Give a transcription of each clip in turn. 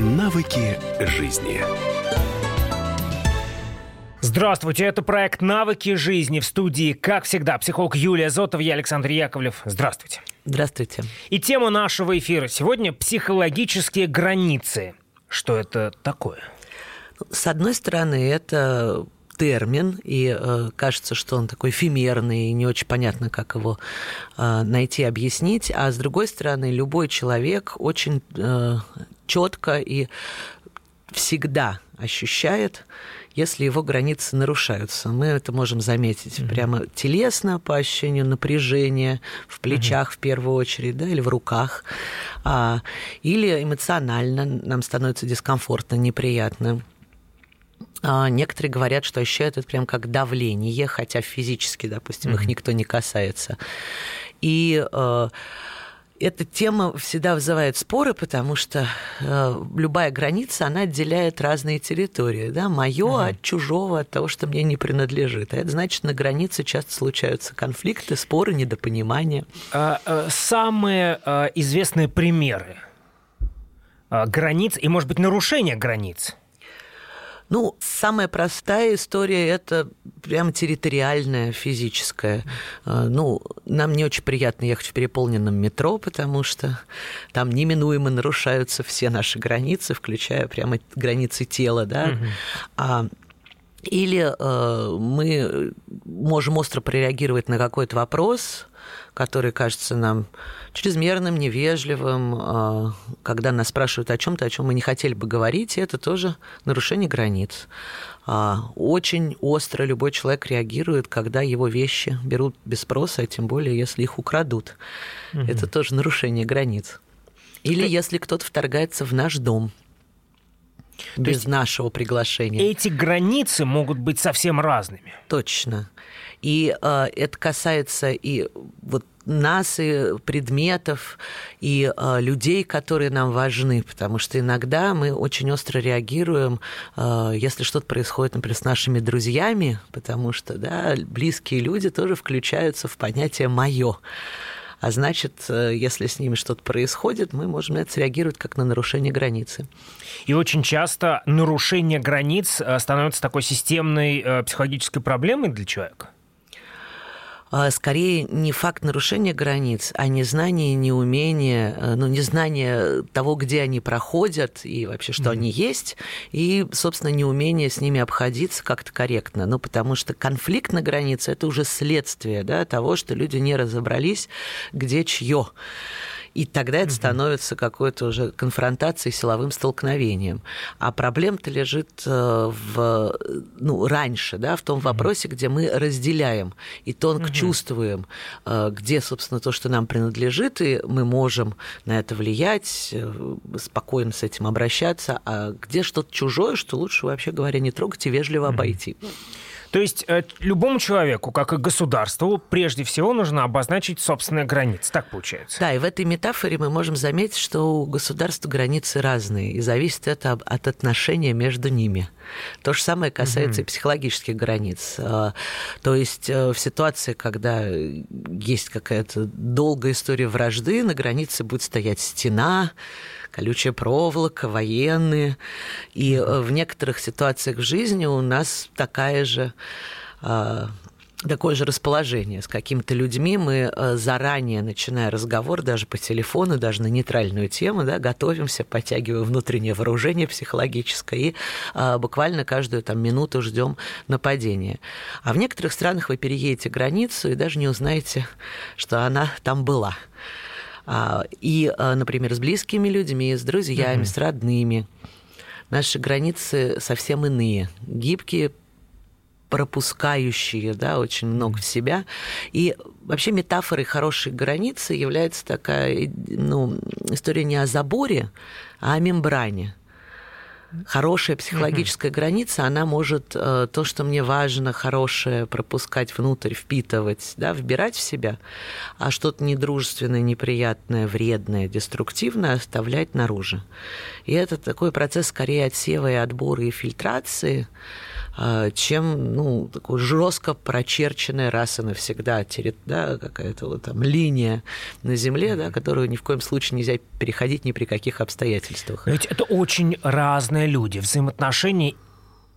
Навыки жизни. Здравствуйте, это проект «Навыки жизни» в студии, как всегда, психолог Юлия Зотова, я Александр Яковлев. Здравствуйте. Здравствуйте. И тема нашего эфира сегодня – психологические границы. Что это такое? С одной стороны, это термин, и э, кажется, что он такой эфемерный, и не очень понятно, как его э, найти, объяснить. А с другой стороны, любой человек очень э, четко и всегда ощущает, если его границы нарушаются. Мы это можем заметить mm-hmm. прямо телесно по ощущению напряжения в плечах mm-hmm. в первую очередь, да, или в руках, а, или эмоционально нам становится дискомфортно, неприятно. А некоторые говорят, что ощущают это прям как давление, хотя физически, допустим, mm-hmm. их никто не касается. И э, эта тема всегда вызывает споры, потому что э, любая граница, она отделяет разные территории. Да? Мое угу. от чужого, от того, что мне не принадлежит. А это значит, на границе часто случаются конфликты, споры, недопонимания. А, а, самые а, известные примеры а, границ и, может быть, нарушения границ – ну, самая простая история – это прямо территориальная, физическая. А, ну, нам не очень приятно ехать в переполненном метро, потому что там неминуемо нарушаются все наши границы, включая прямо границы тела, да. Угу. А или э, мы можем остро прореагировать на какой-то вопрос, который кажется нам чрезмерным, невежливым, э, когда нас спрашивают о чем-то, о чем мы не хотели бы говорить, и это тоже нарушение границ. А, очень остро любой человек реагирует, когда его вещи берут без спроса, а тем более, если их украдут. Угу. Это тоже нарушение границ. Или если кто-то вторгается в наш дом – без нашего приглашения. Эти границы могут быть совсем разными. Точно. И э, это касается и вот нас, и предметов, и э, людей, которые нам важны, потому что иногда мы очень остро реагируем, э, если что-то происходит, например, с нашими друзьями, потому что да, близкие люди тоже включаются в понятие «моё». А значит, э, если с ними что-то происходит, мы можем на это среагировать как на нарушение границы. И очень часто нарушение границ э, становится такой системной э, психологической проблемой для человека. А, скорее не факт нарушения границ, а незнание, неумение, э, ну, незнание того, где они проходят и вообще, что mm-hmm. они есть, и, собственно, неумение с ними обходиться как-то корректно. Ну, потому что конфликт на границе – это уже следствие да, того, что люди не разобрались, где чье. И тогда это становится какой-то уже конфронтацией, силовым столкновением. А проблема-то лежит э, в, ну, раньше, да, в том вопросе, где мы разделяем и тонко чувствуем, э, где, собственно, то, что нам принадлежит, и мы можем на это влиять, э, спокойно с этим обращаться, а где что-то чужое, что лучше, вообще говоря, не трогать и вежливо обойти. То есть э, любому человеку, как и государству, прежде всего нужно обозначить собственные границы. Так получается. Да, и в этой метафоре мы можем заметить, что у государства границы разные, и зависит это от отношения между ними. То же самое касается угу. и психологических границ. А, то есть э, в ситуации, когда есть какая-то долгая история вражды, на границе будет стоять стена, колючая проволока, военные. И э, в некоторых ситуациях в жизни у нас такая же а, такое же расположение с какими-то людьми. Мы э, заранее, начиная разговор, даже по телефону, даже на нейтральную тему, да, готовимся, подтягиваем внутреннее вооружение психологическое и а, буквально каждую там, минуту ждем нападения. А в некоторых странах вы переедете границу и даже не узнаете, что она там была. А, и, а, например, с близкими людьми, с друзьями, mm-hmm. с родными. Наши границы совсем иные, гибкие, пропускающие да, очень много в себя. И вообще метафорой хорошей границы является такая ну, история не о заборе, а о мембране. Хорошая психологическая mm-hmm. граница, она может э, то, что мне важно, хорошее пропускать внутрь, впитывать, да, вбирать в себя, а что-то недружественное, неприятное, вредное, деструктивное оставлять наружу. И это такой процесс скорее отсева и отбора и фильтрации, чем ну, такое жестко прочерченная раз и навсегда да, какая-то вот там линия на Земле, да, которую ни в коем случае нельзя переходить ни при каких обстоятельствах. Ведь это очень разные люди, взаимоотношения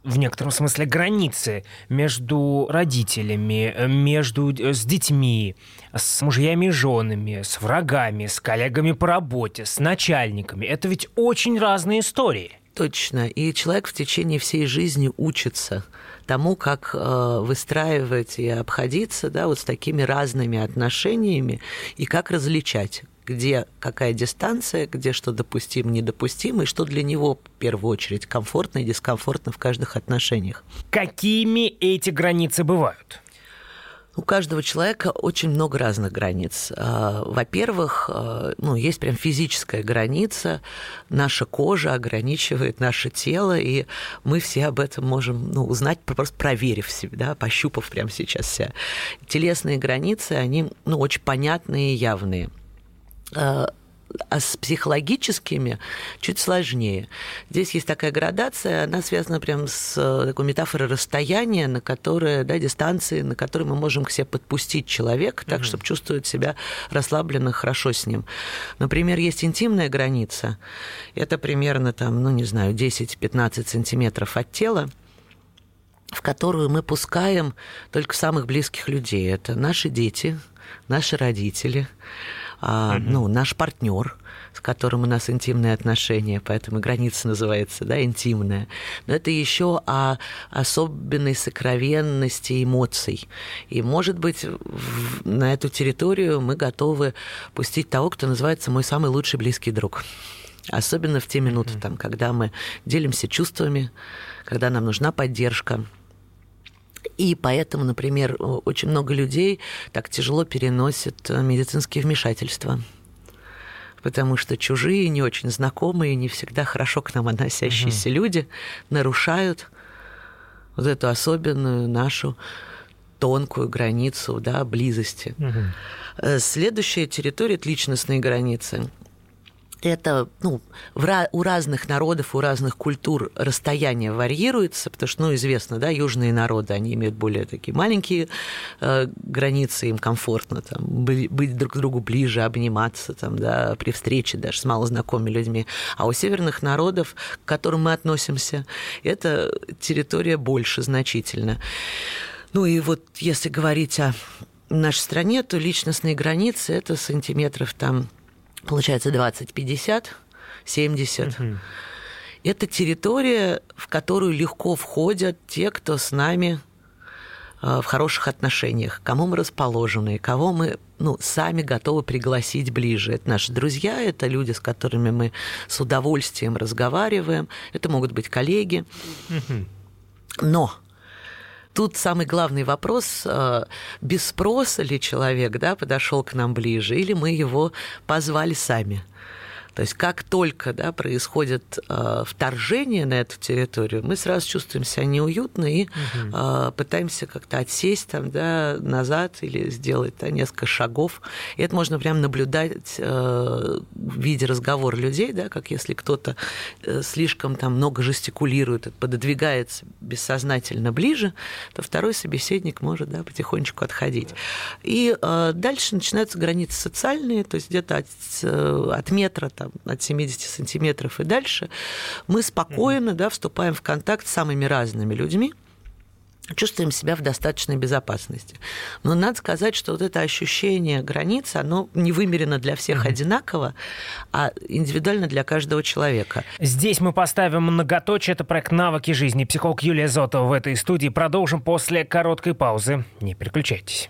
в некотором смысле границы между родителями, между э, с детьми, с мужьями и женами, с врагами, с коллегами по работе, с начальниками. Это ведь очень разные истории. Точно. И человек в течение всей жизни учится тому, как э, выстраивать и обходиться да, вот с такими разными отношениями и как различать где какая дистанция, где что допустимо, недопустимо, и что для него в первую очередь комфортно и дискомфортно в каждых отношениях. Какими эти границы бывают? У каждого человека очень много разных границ. А, во-первых, а, ну, есть прям физическая граница. Наша кожа ограничивает наше тело, и мы все об этом можем ну, узнать, просто проверив себя, да, пощупав прямо сейчас себя. Телесные границы, они ну, очень понятные и явные а, с психологическими чуть сложнее. Здесь есть такая градация, она связана прям с э, такой метафорой расстояния, на которое, да, дистанции, на которой мы можем к себе подпустить человека так, mm-hmm. чтобы чувствовать себя расслабленно, хорошо с ним. Например, есть интимная граница, это примерно там, ну, не знаю, 10-15 сантиметров от тела, в которую мы пускаем только самых близких людей. Это наши дети, наши родители, а, ну, наш партнер, с которым у нас интимные отношения, поэтому граница называется, да, интимная. Но это еще о особенной сокровенности эмоций. И, может быть, в, на эту территорию мы готовы пустить того, кто называется мой самый лучший близкий друг. Особенно в те минуты, там, когда мы делимся чувствами, когда нам нужна поддержка. И поэтому, например, очень много людей так тяжело переносят э, медицинские вмешательства потому что чужие, не очень знакомые, не всегда хорошо к нам относящиеся угу. люди нарушают вот эту особенную нашу тонкую границу да, близости. Угу. Следующая территория – это личностные границы это ну, в, у разных народов, у разных культур расстояние варьируется, потому что, ну, известно, да, южные народы, они имеют более такие маленькие э, границы, им комфортно там, быть друг к другу ближе, обниматься там, да, при встрече даже с малознакомыми людьми. А у северных народов, к которым мы относимся, эта территория больше значительно. Ну и вот если говорить о нашей стране, то личностные границы – это сантиметров там получается 20, 50, 70. Угу. Это территория, в которую легко входят те, кто с нами э, в хороших отношениях, кому мы расположены, кого мы ну, сами готовы пригласить ближе. Это наши друзья, это люди, с которыми мы с удовольствием разговариваем, это могут быть коллеги. Но тут самый главный вопрос, э, без спроса ли человек да, подошел к нам ближе, или мы его позвали сами. То есть как только да, происходит э, вторжение на эту территорию, мы сразу чувствуем себя неуютно и угу. э, пытаемся как-то отсесть там, да, назад или сделать да, несколько шагов. И это можно прям наблюдать э, в виде разговора людей, да, как если кто-то э, слишком там много жестикулирует, пододвигается бессознательно ближе, то второй собеседник может да, потихонечку отходить. И э, дальше начинаются границы социальные, то есть где-то от, э, от метра там, от 70 сантиметров и дальше, мы спокойно mm-hmm. да, вступаем в контакт с самыми разными людьми, чувствуем себя в достаточной безопасности. Но надо сказать, что вот это ощущение границы, оно не вымерено для всех mm-hmm. одинаково, а индивидуально для каждого человека. Здесь мы поставим многоточие. Это проект «Навыки жизни». Психолог Юлия Зотова в этой студии. Продолжим после короткой паузы. Не переключайтесь.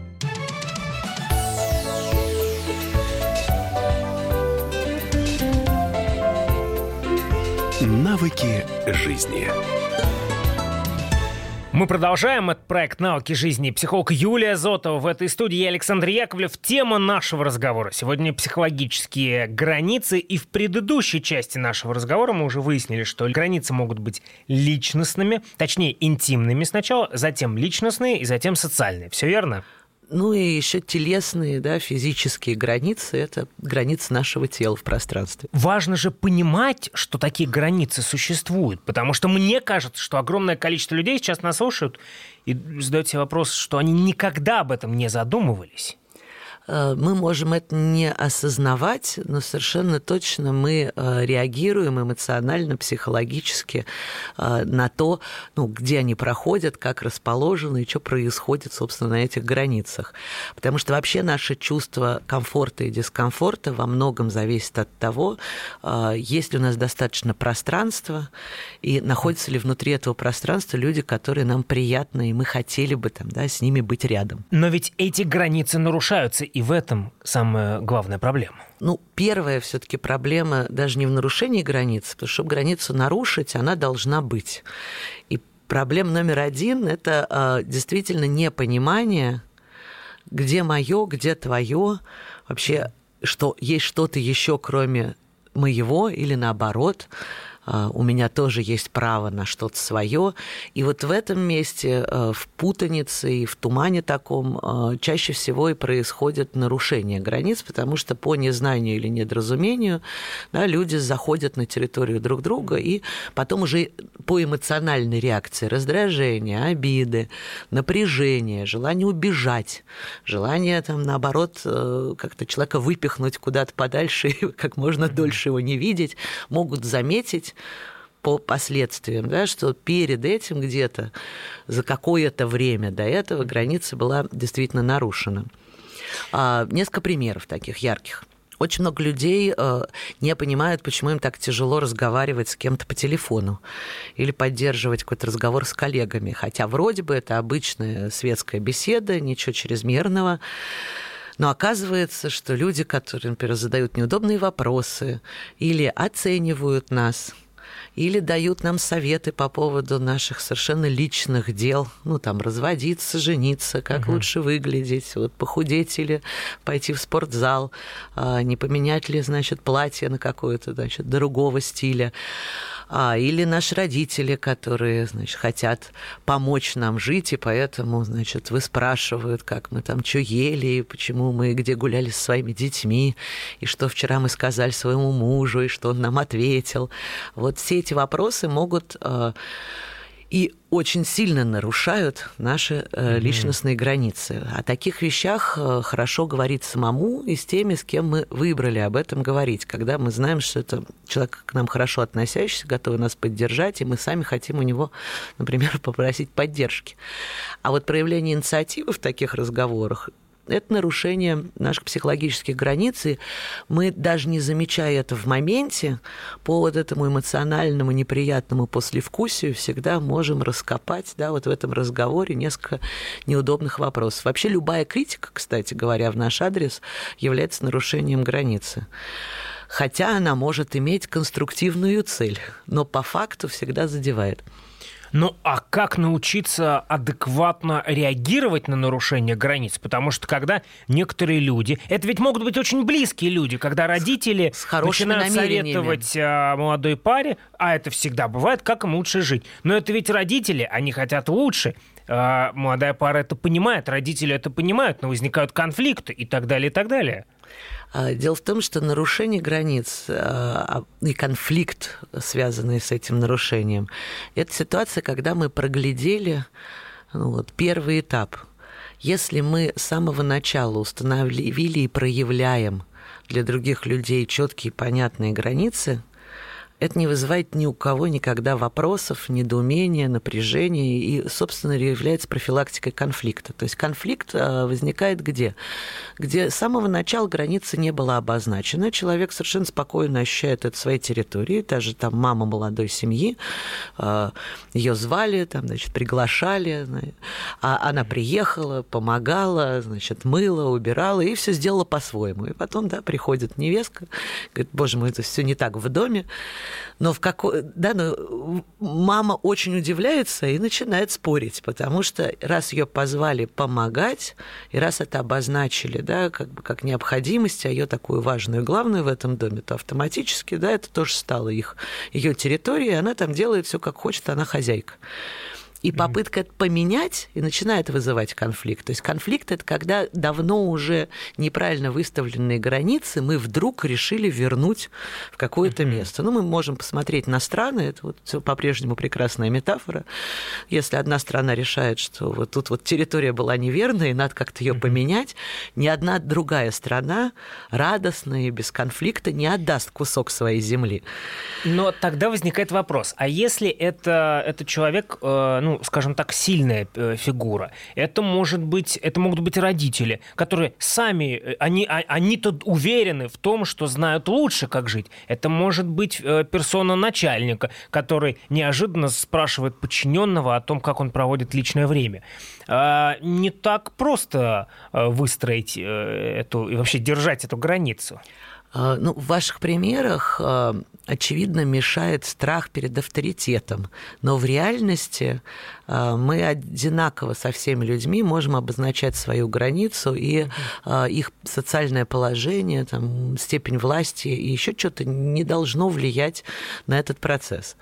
Навыки жизни. Мы продолжаем. этот проект «Науки жизни». Психолог Юлия Зотова в этой студии. Александр Яковлев. Тема нашего разговора. Сегодня психологические границы. И в предыдущей части нашего разговора мы уже выяснили, что границы могут быть личностными, точнее, интимными сначала, затем личностные и затем социальные. Все верно? Ну и еще телесные, да, физические границы – это границы нашего тела в пространстве. Важно же понимать, что такие границы существуют, потому что мне кажется, что огромное количество людей сейчас нас слушают и задают себе вопрос, что они никогда об этом не задумывались. Э, мы можем это не осознавать, но совершенно точно мы э, реагируем эмоционально, психологически э, на то, ну, где они проходят, как расположены и что происходит, собственно, на этих границах. Потому что вообще наше чувство комфорта и дискомфорта во многом зависит от того, есть ли у нас достаточно пространства и находятся ли внутри этого пространства люди, которые нам приятны, и мы хотели бы там, да, с ними быть рядом. Но ведь эти границы нарушаются и в этом самая главная проблема. Ну, первая все-таки проблема даже не в нарушении границ, потому что чтобы границу нарушить, она должна быть. И проблема номер один – это э, действительно непонимание, где мое, где твое, вообще, что есть что-то еще, кроме моего или наоборот – а, у меня тоже есть право на что-то свое. И вот в этом месте, э, в путанице и в тумане таком, э, чаще всего и происходит нарушение границ, потому что по незнанию или недоразумению да, люди заходят на территорию друг друга, и потом уже по эмоциональной реакции раздражения, обиды, напряжение, желание убежать, желание, там, наоборот, э, как-то человека выпихнуть куда-то подальше как можно дольше его не видеть, могут заметить, по последствиям, да, что перед этим где-то за какое-то время до этого граница была действительно нарушена. А, несколько примеров таких ярких. Очень много людей э, не понимают, почему им так тяжело разговаривать с кем-то по телефону или поддерживать какой-то разговор с коллегами. Хотя вроде бы это обычная светская беседа, ничего чрезмерного. Но оказывается, что люди, которые, например, задают неудобные вопросы или оценивают нас, или дают нам советы по поводу наших совершенно личных дел, ну, там, разводиться, жениться, как угу. лучше выглядеть, вот, похудеть или пойти в спортзал, а, не поменять ли, значит, платье на какое-то, значит, другого стиля а, или наши родители, которые, значит, хотят помочь нам жить, и поэтому, значит, вы спрашивают, как мы там что ели, и почему мы где гуляли со своими детьми, и что вчера мы сказали своему мужу, и что он нам ответил. Вот все эти вопросы могут а, и очень сильно нарушают наши э, личностные mm-hmm. границы. О таких вещах э, хорошо говорить самому и с теми, с кем мы выбрали об этом говорить, когда мы знаем, что это человек к нам хорошо относящийся, готовый нас поддержать, и мы сами хотим у него, например, попросить поддержки. А вот проявление инициативы в таких разговорах это нарушение наших психологических границ, и мы, даже не замечая это в моменте, по вот этому эмоциональному неприятному послевкусию всегда можем раскопать да, вот в этом разговоре несколько неудобных вопросов. Вообще любая критика, кстати говоря, в наш адрес является нарушением границы хотя она может иметь конструктивную цель, но по факту всегда задевает. Ну а как научиться адекватно реагировать на нарушение границ? Потому что когда некоторые люди, это ведь могут быть очень близкие люди, когда родители с, с начинают советовать а, молодой паре, а это всегда бывает, как им лучше жить. Но это ведь родители, они хотят лучше. А, молодая пара это понимает, родители это понимают, но возникают конфликты и так далее, и так далее. А, дело в том, что нарушение границ а, а, и конфликт, связанный с этим нарушением, это ситуация, когда мы проглядели ну, вот, первый этап. Если мы с самого начала установили и проявляем для других людей четкие понятные границы, это не вызывает ни у кого никогда вопросов, недоумения, напряжения и, собственно, является профилактикой конфликта. То есть конфликт а, возникает где? Где с самого начала границы не была обозначена, человек совершенно спокойно ощущает это своей территории, даже там мама молодой семьи, а, ее звали, там, значит, приглашали, а она приехала, помогала, значит, мыла, убирала и все сделала по-своему. И потом, да, приходит невестка, говорит, боже мой, это все не так в доме, Но в какой, да, но мама очень удивляется и начинает спорить, потому что раз ее позвали помогать, и раз это обозначили, да, как бы как необходимость, а ее такую важную и главную в этом доме, то автоматически, да, это тоже стало их, ее территорией, она там делает все как хочет, она хозяйка. И попытка это поменять и начинает вызывать конфликт. То есть конфликт это когда давно уже неправильно выставленные границы мы вдруг решили вернуть в какое-то место. Ну, мы можем посмотреть на страны, это вот по-прежнему прекрасная метафора. Если одна страна решает, что вот тут вот территория была неверная, и надо как-то ее поменять, ни одна другая страна радостная и без конфликта не отдаст кусок своей земли. Но тогда возникает вопрос, а если это, это человек, э, ну, ну, скажем так, сильная э, фигура. Это может быть, это могут быть родители, которые сами, э, они, а, они-то уверены в том, что знают лучше, как жить. Это может быть э, персона начальника, который неожиданно спрашивает подчиненного о том, как он проводит личное время. А, не так просто выстроить эту и вообще держать эту границу. А, ну, в ваших примерах, очевидно, мешает страх перед авторитетом. Но в реальности а, мы одинаково со всеми людьми можем обозначать свою границу, и их социальное положение, там, степень власти и еще что-то не должно влиять на этот процесс.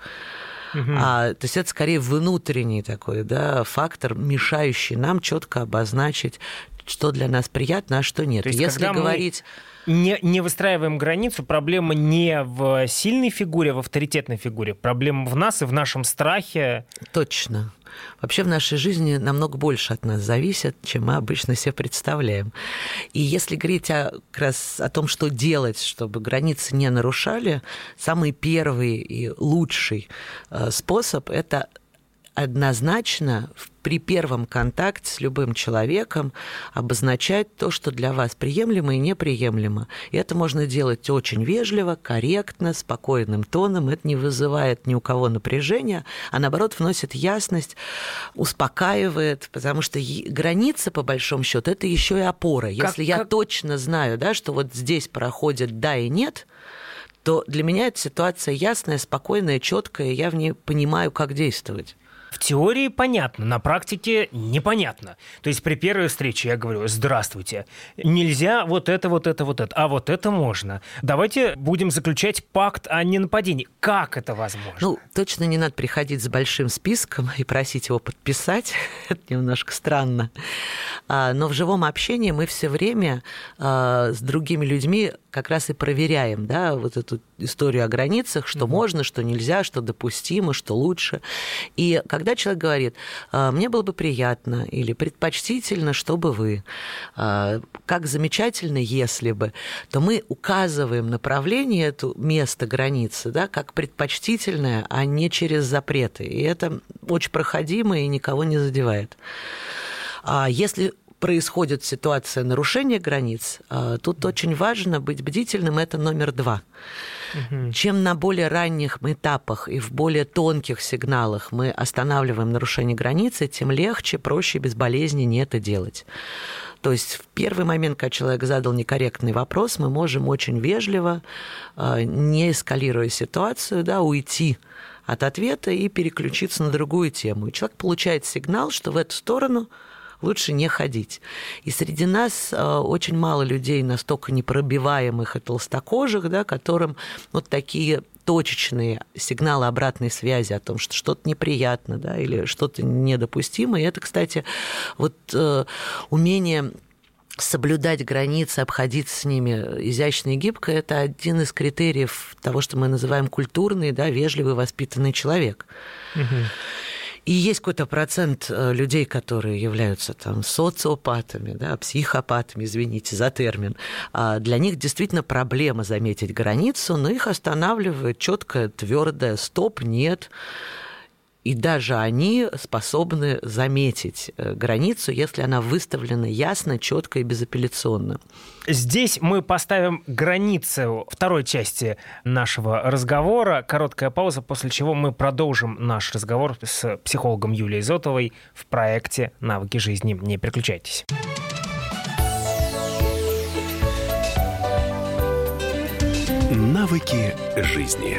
Угу. А, то есть это скорее внутренний такой да, фактор, мешающий нам четко обозначить, что для нас приятно, а что нет. То есть, Если говорить... Не, не выстраиваем границу, проблема не в сильной фигуре, а в авторитетной фигуре. Проблема в нас и в нашем страхе. Точно. Вообще в нашей жизни намного больше от нас зависит, чем мы обычно себе представляем. И если говорить о, как раз о том, что делать, чтобы границы не нарушали, самый первый и лучший э, способ – это однозначно при первом контакте с любым человеком обозначать то, что для вас приемлемо и неприемлемо. И это можно делать очень вежливо, корректно, спокойным тоном. Это не вызывает ни у кого напряжения, а наоборот вносит ясность, успокаивает, потому что граница, по большому счету, это еще и опора. Если как, я как... точно знаю, да, что вот здесь проходит да и нет, то для меня эта ситуация ясная, спокойная, четкая, я в ней понимаю, как действовать. В теории понятно, на практике непонятно. То есть при первой встрече я говорю, здравствуйте, нельзя вот это, вот это, вот это, а вот это можно. Давайте будем заключать пакт о ненападении. Как это возможно? Ну, точно не надо приходить с большим списком и просить его подписать. это немножко странно. А, но в живом общении мы все время а, с другими людьми как раз и проверяем, да, вот эту историю о границах, что mm можно, что нельзя, что допустимо, что лучше. И когда человек говорит, «А, мне было бы приятно или предпочтительно, чтобы вы, а, как замечательно, если бы, то мы указываем направление, это место границы, да, как предпочтительное, а не через запреты. И это очень проходимо и никого не задевает. А если происходит ситуация нарушения границ, а, тут очень важно быть бдительным, это номер два. Угу. Чем на более ранних этапах и в более тонких сигналах мы останавливаем нарушение границы, тем легче, проще, безболезненнее это делать. То есть в первый момент, когда человек задал некорректный вопрос, мы можем очень вежливо, а, не эскалируя ситуацию, да, уйти от ответа и переключиться на другую тему. И человек получает сигнал, что в эту сторону лучше не ходить. И среди нас э, очень мало людей настолько непробиваемых и толстокожих, да, которым вот такие точечные сигналы обратной связи о том, что что-то неприятно, да, или что-то недопустимо. И это, кстати, вот э, умение соблюдать границы, обходиться с ними изящно и гибко, это один из критериев того, что мы называем культурный, да, вежливый, воспитанный человек. Угу. И есть какой-то процент э, людей, которые являются там социопатами, да, психопатами, извините за термин. А для них действительно проблема заметить границу, но их останавливает четкое, твердое стоп, нет. И даже они способны заметить э, границу, если она выставлена ясно, четко и безапелляционно. Здесь мы поставим границу второй части нашего разговора. Короткая пауза, после чего мы продолжим наш разговор с психологом Юлией Зотовой в проекте «Навыки жизни». Не переключайтесь. Навыки жизни.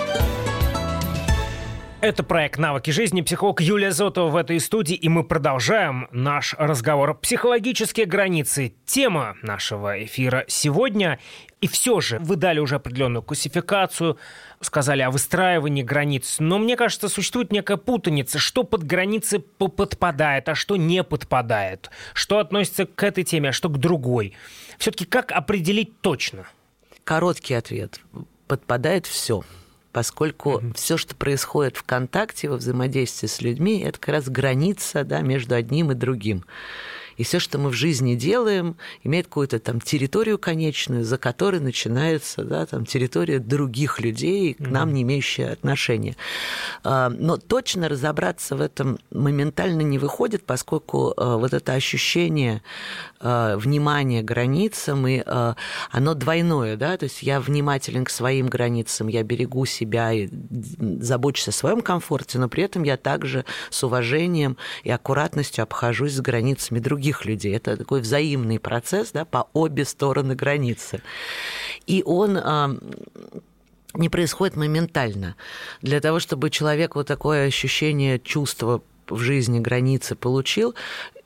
Это проект «Навыки жизни». Психолог Юлия Зотова в этой студии. И мы продолжаем наш разговор. Психологические границы. Тема нашего эфира сегодня. И все же вы дали уже определенную классификацию, сказали о выстраивании границ. Но мне кажется, существует некая путаница, что под границы подпадает, а что не подпадает. Что относится к этой теме, а что к другой. Все-таки как определить точно? Короткий ответ. Подпадает все поскольку mm-hmm. все, что происходит в контакте, во взаимодействии с людьми, это как раз граница да, между одним и другим. И все, что мы в жизни делаем, имеет какую-то там территорию конечную, за которой начинается да, там, территория других людей, к нам не имеющая отношения. А, но точно разобраться в этом моментально не выходит, поскольку а, вот это ощущение а, внимания границам, и оно двойное, да, то есть я внимателен к своим границам, я берегу себя и забочусь о своем комфорте, но при этом я также с уважением и аккуратностью обхожусь с границами других других людей. Это такой взаимный процесс да, по обе стороны границы. И он а, не происходит моментально. Для того, чтобы человек вот такое ощущение чувства в жизни границы получил,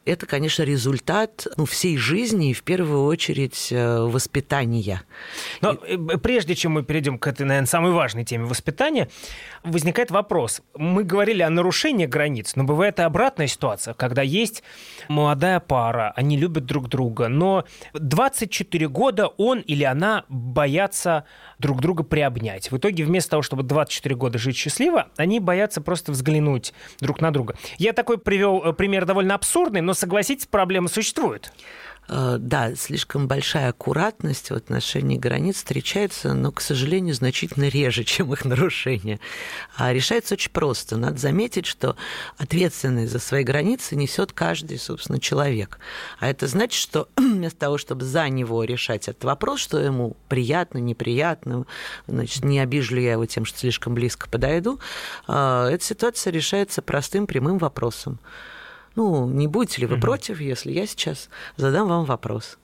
это, конечно, результат ну, всей жизни и в первую очередь э, воспитания. Но и... Э, прежде чем мы перейдем к этой, наверное, самой важной теме воспитания, возникает вопрос. Мы говорили о нарушении границ, но бывает и обратная ситуация, когда есть молодая пара, они любят друг друга, но 24 года он или она боятся друг друга приобнять. В итоге вместо того, чтобы 24 года жить счастливо, они боятся просто взглянуть друг на друга. Я такой привел э, пример довольно абсурдный, но согласитесь, проблема существует. Э, да, слишком большая аккуратность в отношении границ встречается, но, к сожалению, значительно реже, чем их нарушение. А решается очень просто. Надо заметить, что ответственность за свои границы несет каждый, собственно, человек. А это значит, что вместо того, чтобы за него решать этот вопрос, что ему приятно, неприятно, значит, не обижу ли я его тем, что слишком близко подойду, э, эта ситуация решается простым прямым вопросом. Ну, не будете ли вы угу. против, если я сейчас задам вам вопрос?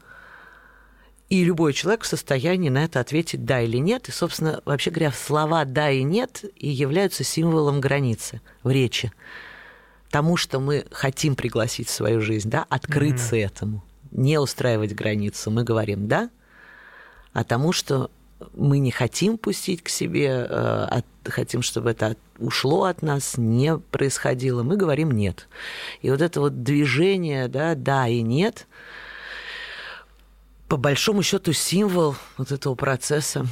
И любой человек в состоянии на это ответить да или нет. И, собственно, вообще говоря, слова да и нет и являются символом границы в речи. Тому, что мы хотим пригласить в свою жизнь, да, открыться mm этому, не устраивать границу. Мы говорим да, а тому, что мы не хотим пустить к себе, э, хотим, чтобы это ушло от нас, не происходило, мы говорим нет. И вот это вот движение, да, да и нет, по большому счету символ вот этого процесса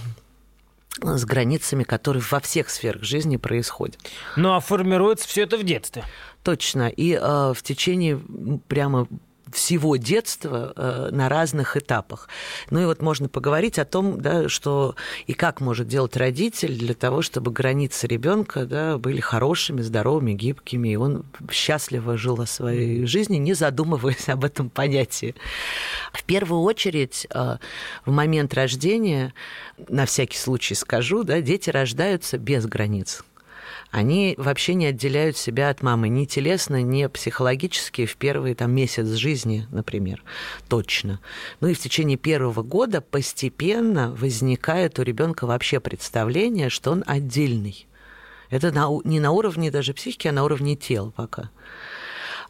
с границами, которые во всех сферах жизни происходят. Ну а формируется все это в детстве. Точно. И э, в течение прямо всего детства э, на разных этапах. Ну и вот можно поговорить о том, да, что и как может делать родитель для того, чтобы границы ребенка да, были хорошими, здоровыми, гибкими, и он счастливо жил о своей жизни, не задумываясь об этом понятии. В первую очередь, э, в момент рождения, на всякий случай скажу, да, дети рождаются без границ они вообще не отделяют себя от мамы ни телесно, ни психологически в первый там, месяц жизни, например, точно. Ну и в течение первого года постепенно возникает у ребенка вообще представление, что он отдельный. Это на, не на уровне даже психики, а на уровне тела пока.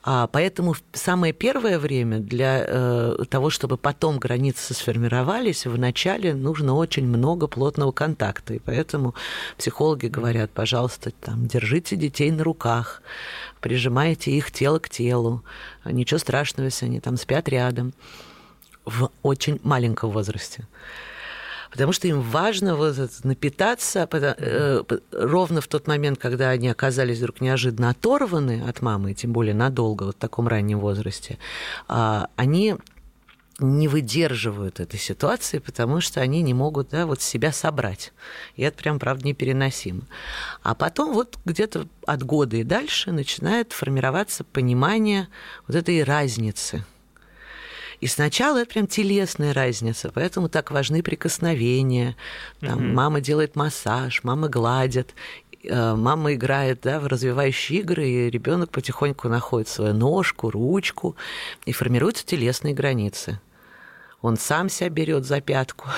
А, поэтому самое первое время для э, того, чтобы потом границы сформировались, вначале нужно очень много плотного контакта. И поэтому психологи говорят, пожалуйста, там, держите детей на руках, прижимайте их тело к телу. Ничего страшного, если они там спят рядом в очень маленьком возрасте. Потому что им важно вот напитаться э, ровно в тот момент, когда они оказались вдруг неожиданно оторваны от мамы, тем более надолго, вот в таком раннем возрасте, а, они не выдерживают этой ситуации, потому что они не могут да, вот себя собрать. И это прям, правда, непереносимо. А потом вот где-то от года и дальше начинает формироваться понимание вот этой разницы. И сначала это прям телесная разница, поэтому так важны прикосновения. Там, mm-hmm. Мама делает массаж, мама гладит, э, мама играет да, в развивающие игры, и ребенок потихоньку находит свою ножку, ручку, и формируются телесные границы он сам себя берет за пятку,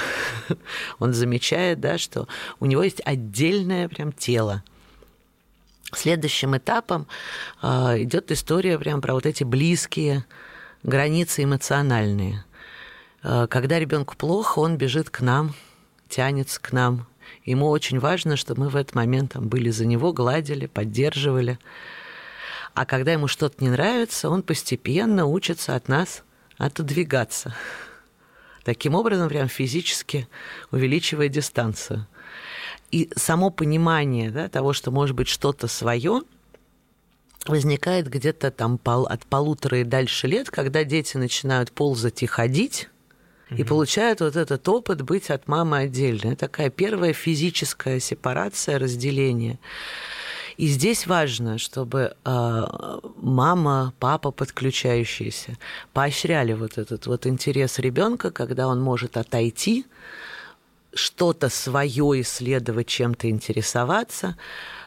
он замечает, да, что у него есть отдельное прям тело. Следующим этапом э, идет история прям про вот эти близкие границы эмоциональные. Э, когда ребенку плохо, он бежит к нам, тянется к нам. Ему очень важно, чтобы мы в этот момент там были за него, гладили, поддерживали. А когда ему что-то не нравится, он постепенно учится от нас отодвигаться таким образом прям физически увеличивая дистанцию. И само понимание да, того, что может быть что-то свое, возникает где-то там от полутора и дальше лет, когда дети начинают ползать и ходить, и получают вот этот опыт быть от мамы отдельно. Это такая первая физическая сепарация, разделение. И здесь важно, чтобы э, мама, папа подключающиеся поощряли вот этот вот интерес ребенка, когда он может отойти, что-то свое исследовать, чем-то интересоваться,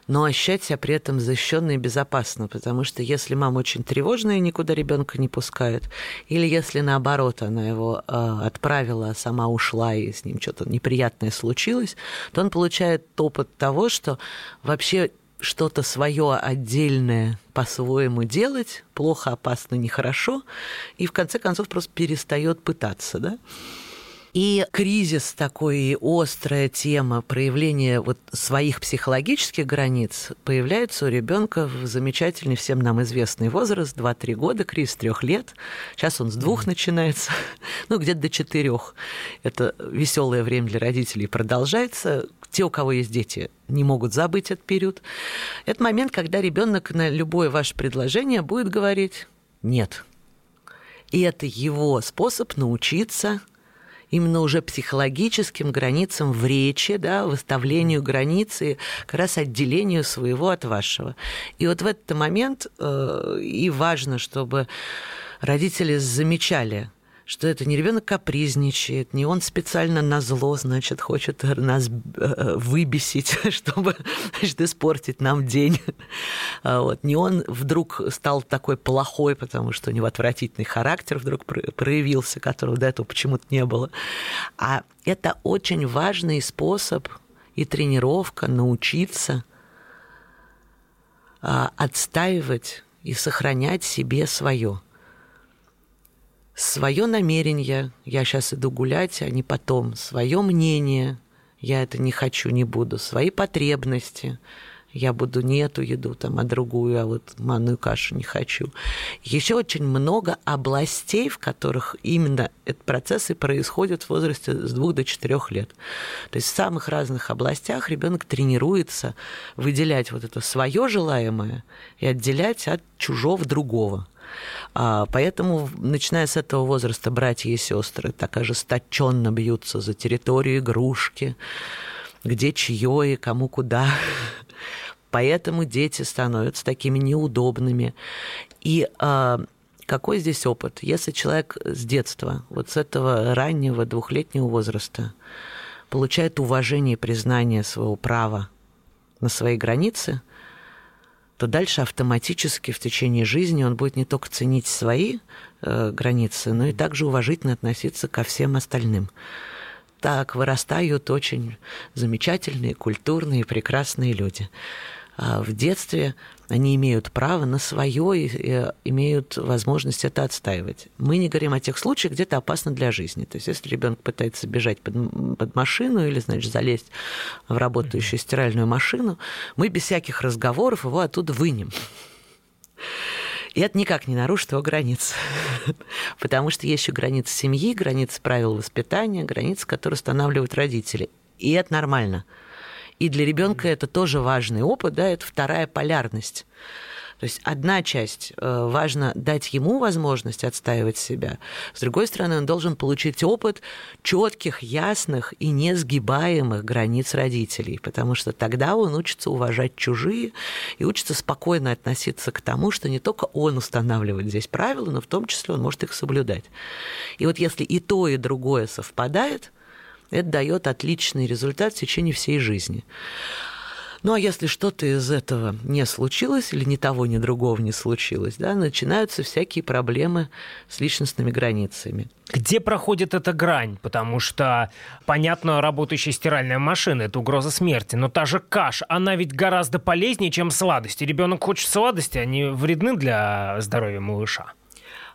но ощущать себя при этом защищенно и безопасно, потому что если мама очень тревожная и никуда ребенка не пускает, или если наоборот она его э, отправила, а сама ушла и с ним что-то неприятное случилось, то он получает опыт того, что вообще что-то свое отдельное по-своему делать, плохо, опасно, нехорошо, и в конце концов просто перестает пытаться, да? И кризис такой, острая тема проявления вот своих психологических границ появляется у ребенка в замечательный всем нам известный возраст, 2-3 года, кризис трех лет. Сейчас он с двух начинается, ну, где-то до четырех. Это веселое время для родителей продолжается. Те, у кого есть дети, не могут забыть этот период. Это момент, когда ребенок на любое ваше предложение будет говорить «нет». И это его способ научиться именно уже психологическим границам в речи, да, выставлению границы, как раз отделению своего от вашего. И вот в этот момент э, и важно, чтобы родители замечали что это не ребенок капризничает, не он специально на зло, значит, хочет нас э, выбесить, чтобы значит, испортить нам день. А вот. Не он вдруг стал такой плохой, потому что у него отвратительный характер вдруг проявился, которого до этого почему-то не было. А это очень важный способ и тренировка научиться а, отстаивать и сохранять себе свое свое намерение, я сейчас иду гулять, а не потом, свое мнение, я это не хочу, не буду, свои потребности, я буду не эту еду, там, а другую, а вот манную кашу не хочу. Еще очень много областей, в которых именно этот процесс и происходит в возрасте с двух до четырех лет. То есть в самых разных областях ребенок тренируется выделять вот это свое желаемое и отделять от чужого другого. А, поэтому, начиная с этого возраста, братья и сестры так ожесточенно бьются за территорию игрушки, где чье и кому куда. Поэтому дети становятся такими неудобными. И а, какой здесь опыт? Если человек с детства, вот с этого раннего двухлетнего возраста, получает уважение и признание своего права на свои границы – то дальше автоматически в течение жизни он будет не только ценить свои э, границы, но и также уважительно относиться ко всем остальным. Так вырастают очень замечательные, культурные, прекрасные люди. А в детстве они имеют право на свое и имеют возможность это отстаивать. Мы не говорим о тех случаях, где это опасно для жизни. То есть, если ребенок пытается бежать под, под машину или, значит, залезть в работающую стиральную машину, мы без всяких разговоров его оттуда вынем. И это никак не нарушит его границ. Потому что есть еще границы семьи, границы правил воспитания, границы, которые устанавливают родители. И это нормально. И для ребенка это тоже важный опыт, да, это вторая полярность. То есть одна часть э, важно дать ему возможность отстаивать себя, с другой стороны, он должен получить опыт четких, ясных и несгибаемых границ родителей, потому что тогда он учится уважать чужие и учится спокойно относиться к тому, что не только он устанавливает здесь правила, но в том числе он может их соблюдать. И вот если и то, и другое совпадает, это дает отличный результат в течение всей жизни. Ну а если что-то из этого не случилось, или ни того, ни другого не случилось, да, начинаются всякие проблемы с личностными границами. Где проходит эта грань? Потому что, понятно, работающая стиральная машина – это угроза смерти, но та же каш, она ведь гораздо полезнее, чем сладости. Ребенок хочет сладости, они вредны для здоровья малыша.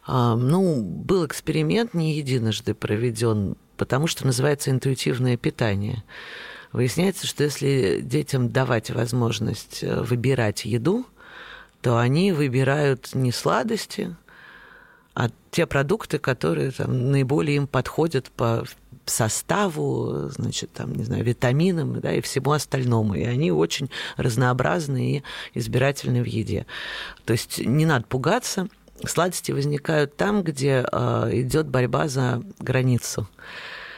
А, ну, был эксперимент не единожды проведен, потому что называется интуитивное питание. Выясняется, что если детям давать возможность э, выбирать еду, то они выбирают не сладости, а те продукты, которые там, наиболее им подходят по составу, значит, там, не знаю, витаминам, да, и всему остальному. И они очень разнообразны и избирательны в еде. То есть не надо пугаться. Сладости возникают там, где э, идет борьба за границу.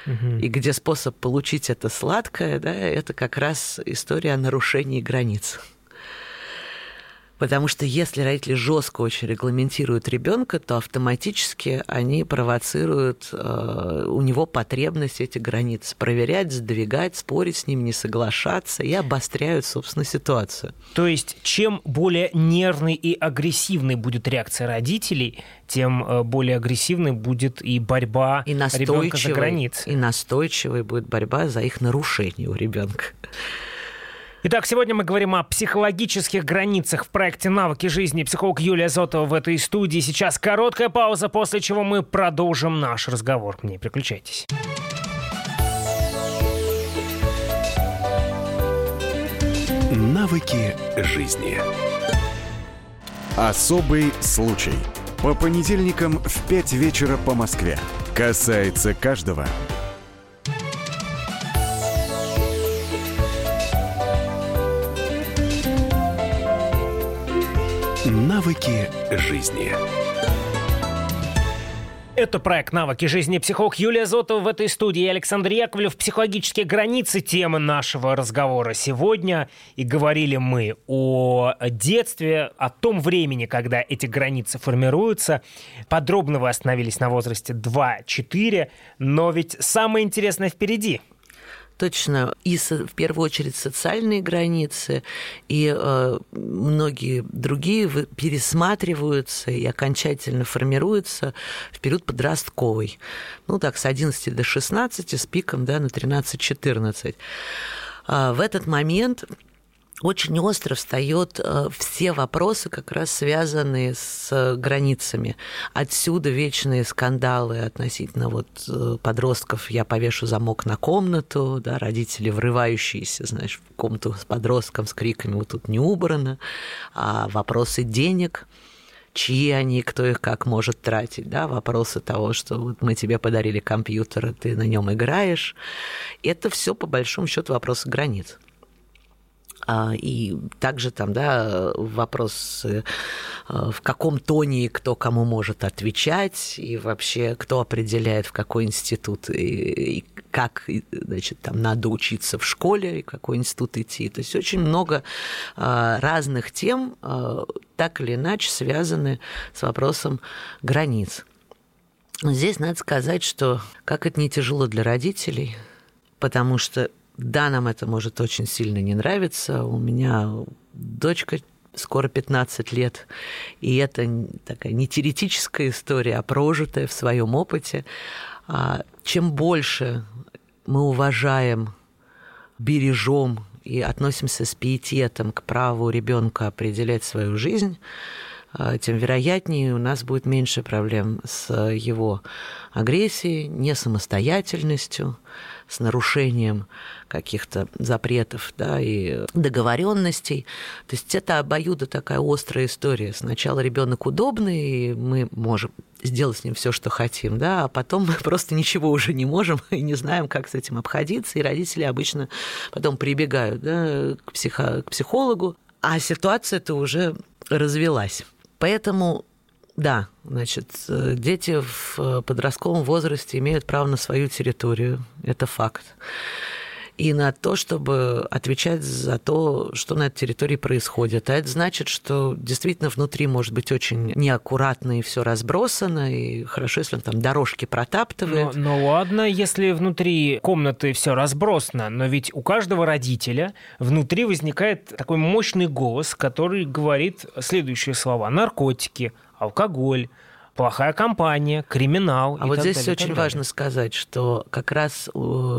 И где способ получить это сладкое, да, это как раз история о нарушении границ. Потому что если родители жестко очень регламентируют ребенка, то автоматически они провоцируют э, у него потребность эти границы проверять, сдвигать, спорить с ним, не соглашаться и обостряют, собственно, ситуацию. То есть, чем более нервной и агрессивной будет реакция родителей, тем э, более агрессивной будет и борьба и ребенка за границей. И настойчивой будет борьба за их нарушение у ребенка. Итак, сегодня мы говорим о психологических границах в проекте «Навыки жизни». Психолог Юлия Зотова в этой студии. Сейчас короткая пауза, после чего мы продолжим наш разговор. Не переключайтесь. Навыки жизни. Особый случай. По понедельникам в 5 вечера по Москве. Касается каждого. Навыки жизни. Это проект «Навыки жизни». Психолог Юлия Зотова в этой студии. Александр Яковлев. Психологические границы – тема нашего разговора сегодня. И говорили мы о детстве, о том времени, когда эти границы формируются. Подробно вы остановились на возрасте 2-4. Но ведь самое интересное впереди – точно и в первую очередь социальные границы, и э, многие другие пересматриваются и окончательно формируются в период подростковый. Ну так, с 11 до 16, с пиком да, на 13-14. А в этот момент очень остро встает э, все вопросы, как раз связанные с границами. Отсюда вечные скандалы относительно вот э, подростков. Я повешу замок на комнату, да, родители врывающиеся, знаешь, в комнату с подростком с криками «вот тут не убрано», а вопросы денег – чьи они, кто их как может тратить, да, вопросы того, что вот мы тебе подарили компьютер, ты на нем играешь. Это все по большому счету вопросы границ. А, и также там, да, вопрос, э, в каком тоне кто кому может отвечать, и вообще кто определяет, в какой институт и как, значит, там надо учиться в школе, и какой институт идти. То есть очень много а, разных тем, а, так или иначе, связаны с вопросом границ. Здесь надо сказать, что как это не тяжело для родителей, потому что да, нам это может очень сильно не нравиться. У меня дочка скоро 15 лет, и это такая не теоретическая история, а прожитая в своем опыте. А чем больше мы уважаем, бережем и относимся с пиететом к праву ребенка определять свою жизнь, а, тем вероятнее у нас будет меньше проблем с его агрессией, несамостоятельностью, с нарушением каких-то запретов да, и договоренностей. То есть это обоюдо такая острая история. Сначала ребенок удобный, и мы можем сделать с ним все, что хотим, да, а потом мы просто ничего уже не можем и не знаем, как с этим обходиться, и родители обычно потом прибегают да, к, психо- к психологу, а ситуация-то уже развелась. Поэтому да, значит, дети в подростковом возрасте имеют право на свою территорию, это факт. И на то, чтобы отвечать за то, что на этой территории происходит. А это значит, что действительно внутри может быть очень неаккуратно и все разбросано, и хорошо, если он там дорожки протаптывает. Но, но ладно, если внутри комнаты все разбросано, но ведь у каждого родителя внутри возникает такой мощный голос, который говорит следующие слова. Наркотики, алкоголь, плохая компания, криминал. А вот здесь далее, очень важно сказать, что как раз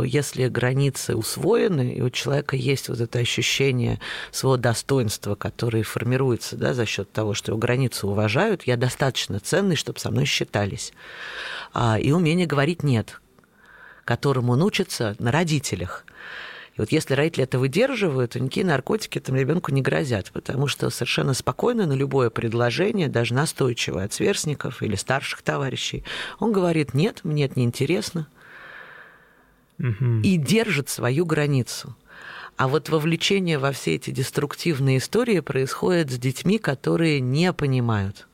если границы усвоены, и у человека есть вот это ощущение своего достоинства, которое формируется да, за счет того, что его границы уважают, я достаточно ценный, чтобы со мной считались. А, и умение говорить «нет», которому он учится на родителях. И вот если родители это выдерживают, то никакие наркотики этому ребенку не грозят, потому что совершенно спокойно на любое предложение, даже настойчивое от сверстников или старших товарищей, он говорит, нет, мне это неинтересно, угу. и держит свою границу. А вот вовлечение во все эти деструктивные истории происходит с детьми, которые не понимают,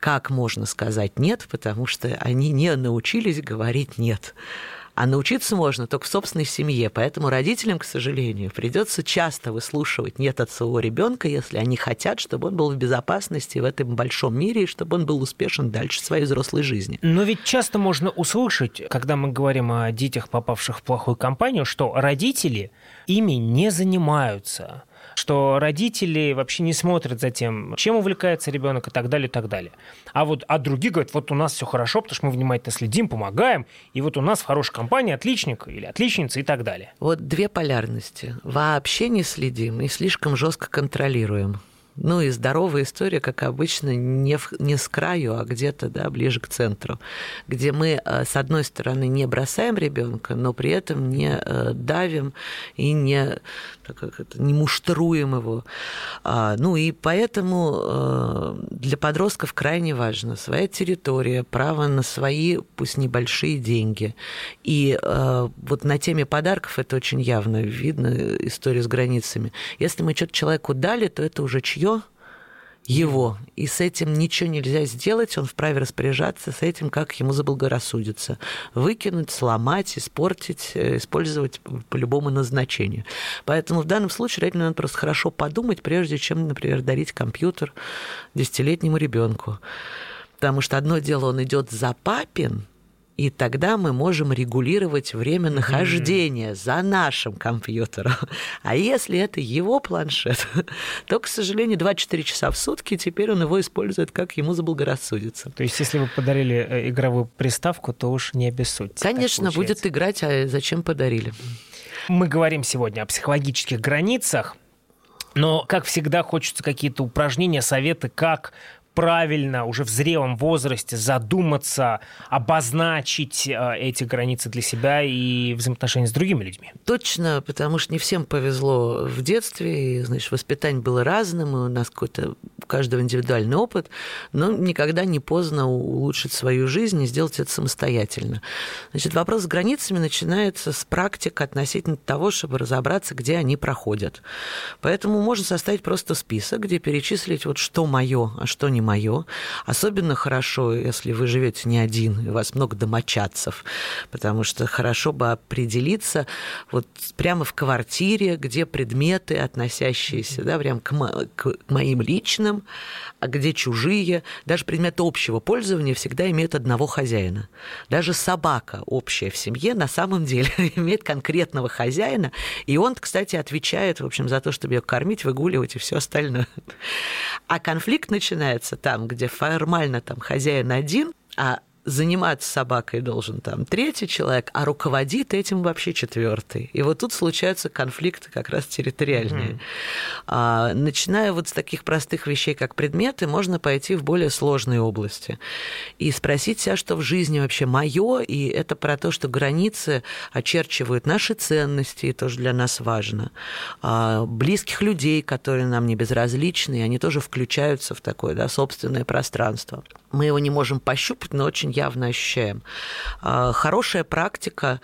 как можно сказать нет, потому что они не научились говорить нет. А научиться можно только в собственной семье. Поэтому родителям, к сожалению, придется часто выслушивать нет от своего ребенка, если они хотят, чтобы он был в безопасности в этом большом мире и чтобы он был успешен дальше в своей взрослой жизни. Но ведь часто можно услышать, когда мы говорим о детях, попавших в плохую компанию, что родители ими не занимаются что родители вообще не смотрят за тем, чем увлекается ребенок и так далее, и так далее. А вот а другие говорят, вот у нас все хорошо, потому что мы внимательно следим, помогаем, и вот у нас в хорошей компании отличник или отличница и так далее. Вот две полярности. Вообще не следим и слишком жестко контролируем. Ну и здоровая история, как обычно, не, в, не с краю, а где-то да, ближе к центру, где мы, э, с одной стороны, не бросаем ребенка, но при этом не э, давим и не, как это, не муштруем его. А, ну и поэтому э, для подростков крайне важно своя территория, право на свои, пусть небольшие деньги. И вот на теме подарков это очень явно видно, история с границами. Если мы что-то человеку дали, то это уже чье его, и с этим ничего нельзя сделать, он вправе распоряжаться с этим, как ему заблагорассудится. Выкинуть, сломать, испортить, э, использовать по любому назначению. Поэтому в данном случае родителям надо просто хорошо подумать, прежде чем, например, дарить компьютер десятилетнему ребенку. Потому что одно дело, он идет за папин, и тогда мы можем регулировать время нахождения mm-hmm. за нашим компьютером. А если это его планшет, то, к сожалению, 24 часа в сутки теперь он его использует, как ему заблагорассудится. То есть, если вы подарили э, игровую приставку, то уж не обессудьте. Конечно, будет играть, а зачем подарили? Мы говорим сегодня о психологических границах. Но, как всегда, хочется какие-то упражнения, советы, как правильно уже в зрелом возрасте задуматься, обозначить э, эти границы для себя и взаимоотношения с другими людьми. Точно, потому что не всем повезло в детстве, и, значит, воспитание было разным, и у нас какой-то у каждого индивидуальный опыт, но никогда не поздно улучшить свою жизнь и сделать это самостоятельно. Значит, вопрос с границами начинается с практик относительно того, чтобы разобраться, где они проходят. Поэтому можно составить просто список, где перечислить вот что мое, а что не мое. Особенно хорошо, если вы живете не один, у вас много домочадцев, потому что хорошо бы определиться вот прямо в квартире, где предметы, относящиеся да, прям к, мо- к моим личным, а где чужие. Даже предметы общего пользования всегда имеют одного хозяина. Даже собака общая в семье на самом деле имеет конкретного хозяина, и он, кстати, отвечает, в общем, за то, чтобы ее кормить, выгуливать и все остальное. А конфликт начинается там, где формально там хозяин один, а заниматься собакой должен там третий человек, а руководит этим вообще четвертый. И вот тут случаются конфликты как раз территориальные. Mm-hmm. А, начиная вот с таких простых вещей, как предметы, можно пойти в более сложные области и спросить себя, что в жизни вообще мое, и это про то, что границы очерчивают наши ценности, и тоже для нас важно. А, близких людей, которые нам не безразличны, они тоже включаются в такое да, собственное пространство. Мы его не можем пощупать, но очень явно ощущаем. А, хорошая практика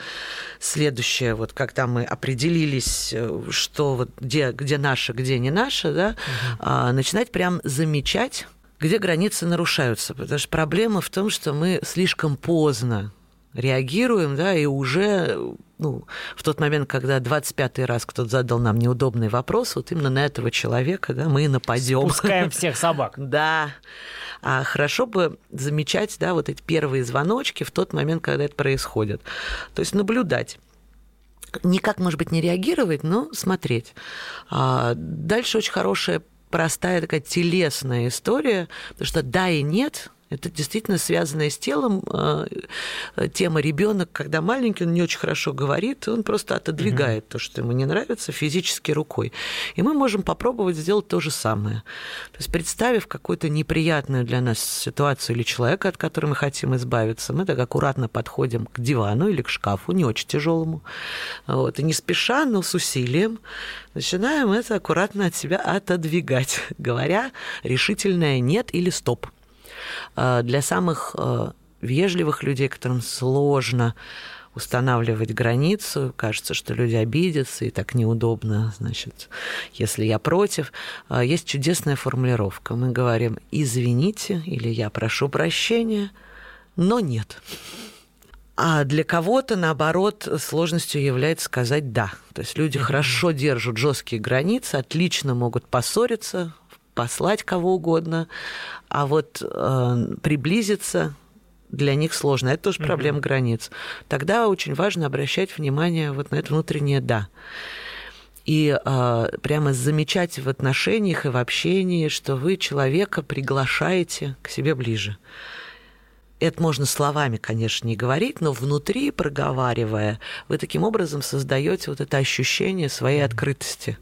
следующая, вот когда мы определились, э, что вот где, где наше, где не наше, да, угу. начинать прям замечать, где границы нарушаются. Потому что проблема в том, что мы слишком поздно реагируем, да, и уже ну, в тот момент, когда 25-й раз кто-то задал нам неудобный вопрос, вот именно на этого человека да, мы и нападем. Спускаем всех собак. Да. А хорошо бы замечать да, вот эти первые звоночки в тот момент, когда это происходит. То есть наблюдать никак, может быть, не реагировать, но смотреть. А дальше очень хорошая простая такая телесная история, потому что да и нет это действительно связанная с телом э, тема ребенок, когда маленький, он не очень хорошо говорит, он просто отодвигает то, что ему не нравится, физически рукой. И мы можем попробовать сделать то же самое. То есть представив какую-то неприятную для нас ситуацию или человека, от которого мы хотим избавиться, мы так аккуратно подходим к дивану или к шкафу, не очень тяжелому, вот, и не спеша, но с усилием начинаем это аккуратно от себя отодвигать, говоря решительное «нет» или «стоп». Э, для самых э, вежливых людей, которым сложно устанавливать границу, кажется, что люди обидятся, и так неудобно, значит, если я против. Э, есть чудесная формулировка. Мы говорим «извините» или «я прошу прощения», но нет. А для кого-то, наоборот, сложностью является сказать «да». То есть люди хорошо держат жесткие границы, отлично могут поссориться, послать кого угодно, а вот э, приблизиться для них сложно. Это тоже проблема mm-hmm. границ. Тогда очень важно обращать внимание вот на это внутреннее «да». И э, прямо замечать в отношениях и в общении, что вы человека приглашаете к себе ближе. Это можно словами, конечно, не говорить, но внутри, проговаривая, вы таким образом создаете вот это ощущение своей mm-hmm. открытости.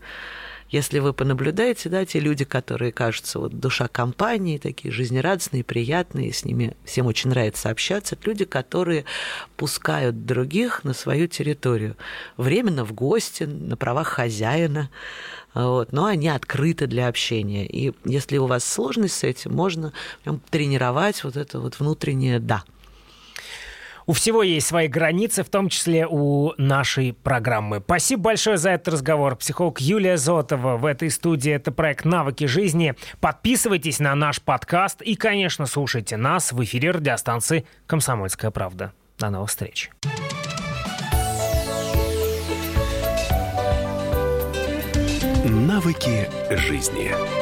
Если вы понаблюдаете, да, те люди, которые кажутся вот душа компании, такие жизнерадостные, приятные, с ними всем очень нравится общаться, это люди, которые пускают других на свою территорию. Временно в гости, на правах хозяина, вот, но они открыты для общения. И если у вас сложность с этим, можно тренировать вот это вот внутреннее «да». У всего есть свои границы, в том числе у нашей программы. Спасибо большое за этот разговор. Психолог Юлия Зотова в этой студии. Это проект «Навыки жизни». Подписывайтесь на наш подкаст и, конечно, слушайте нас в эфире радиостанции «Комсомольская правда». До новых встреч. Навыки жизни.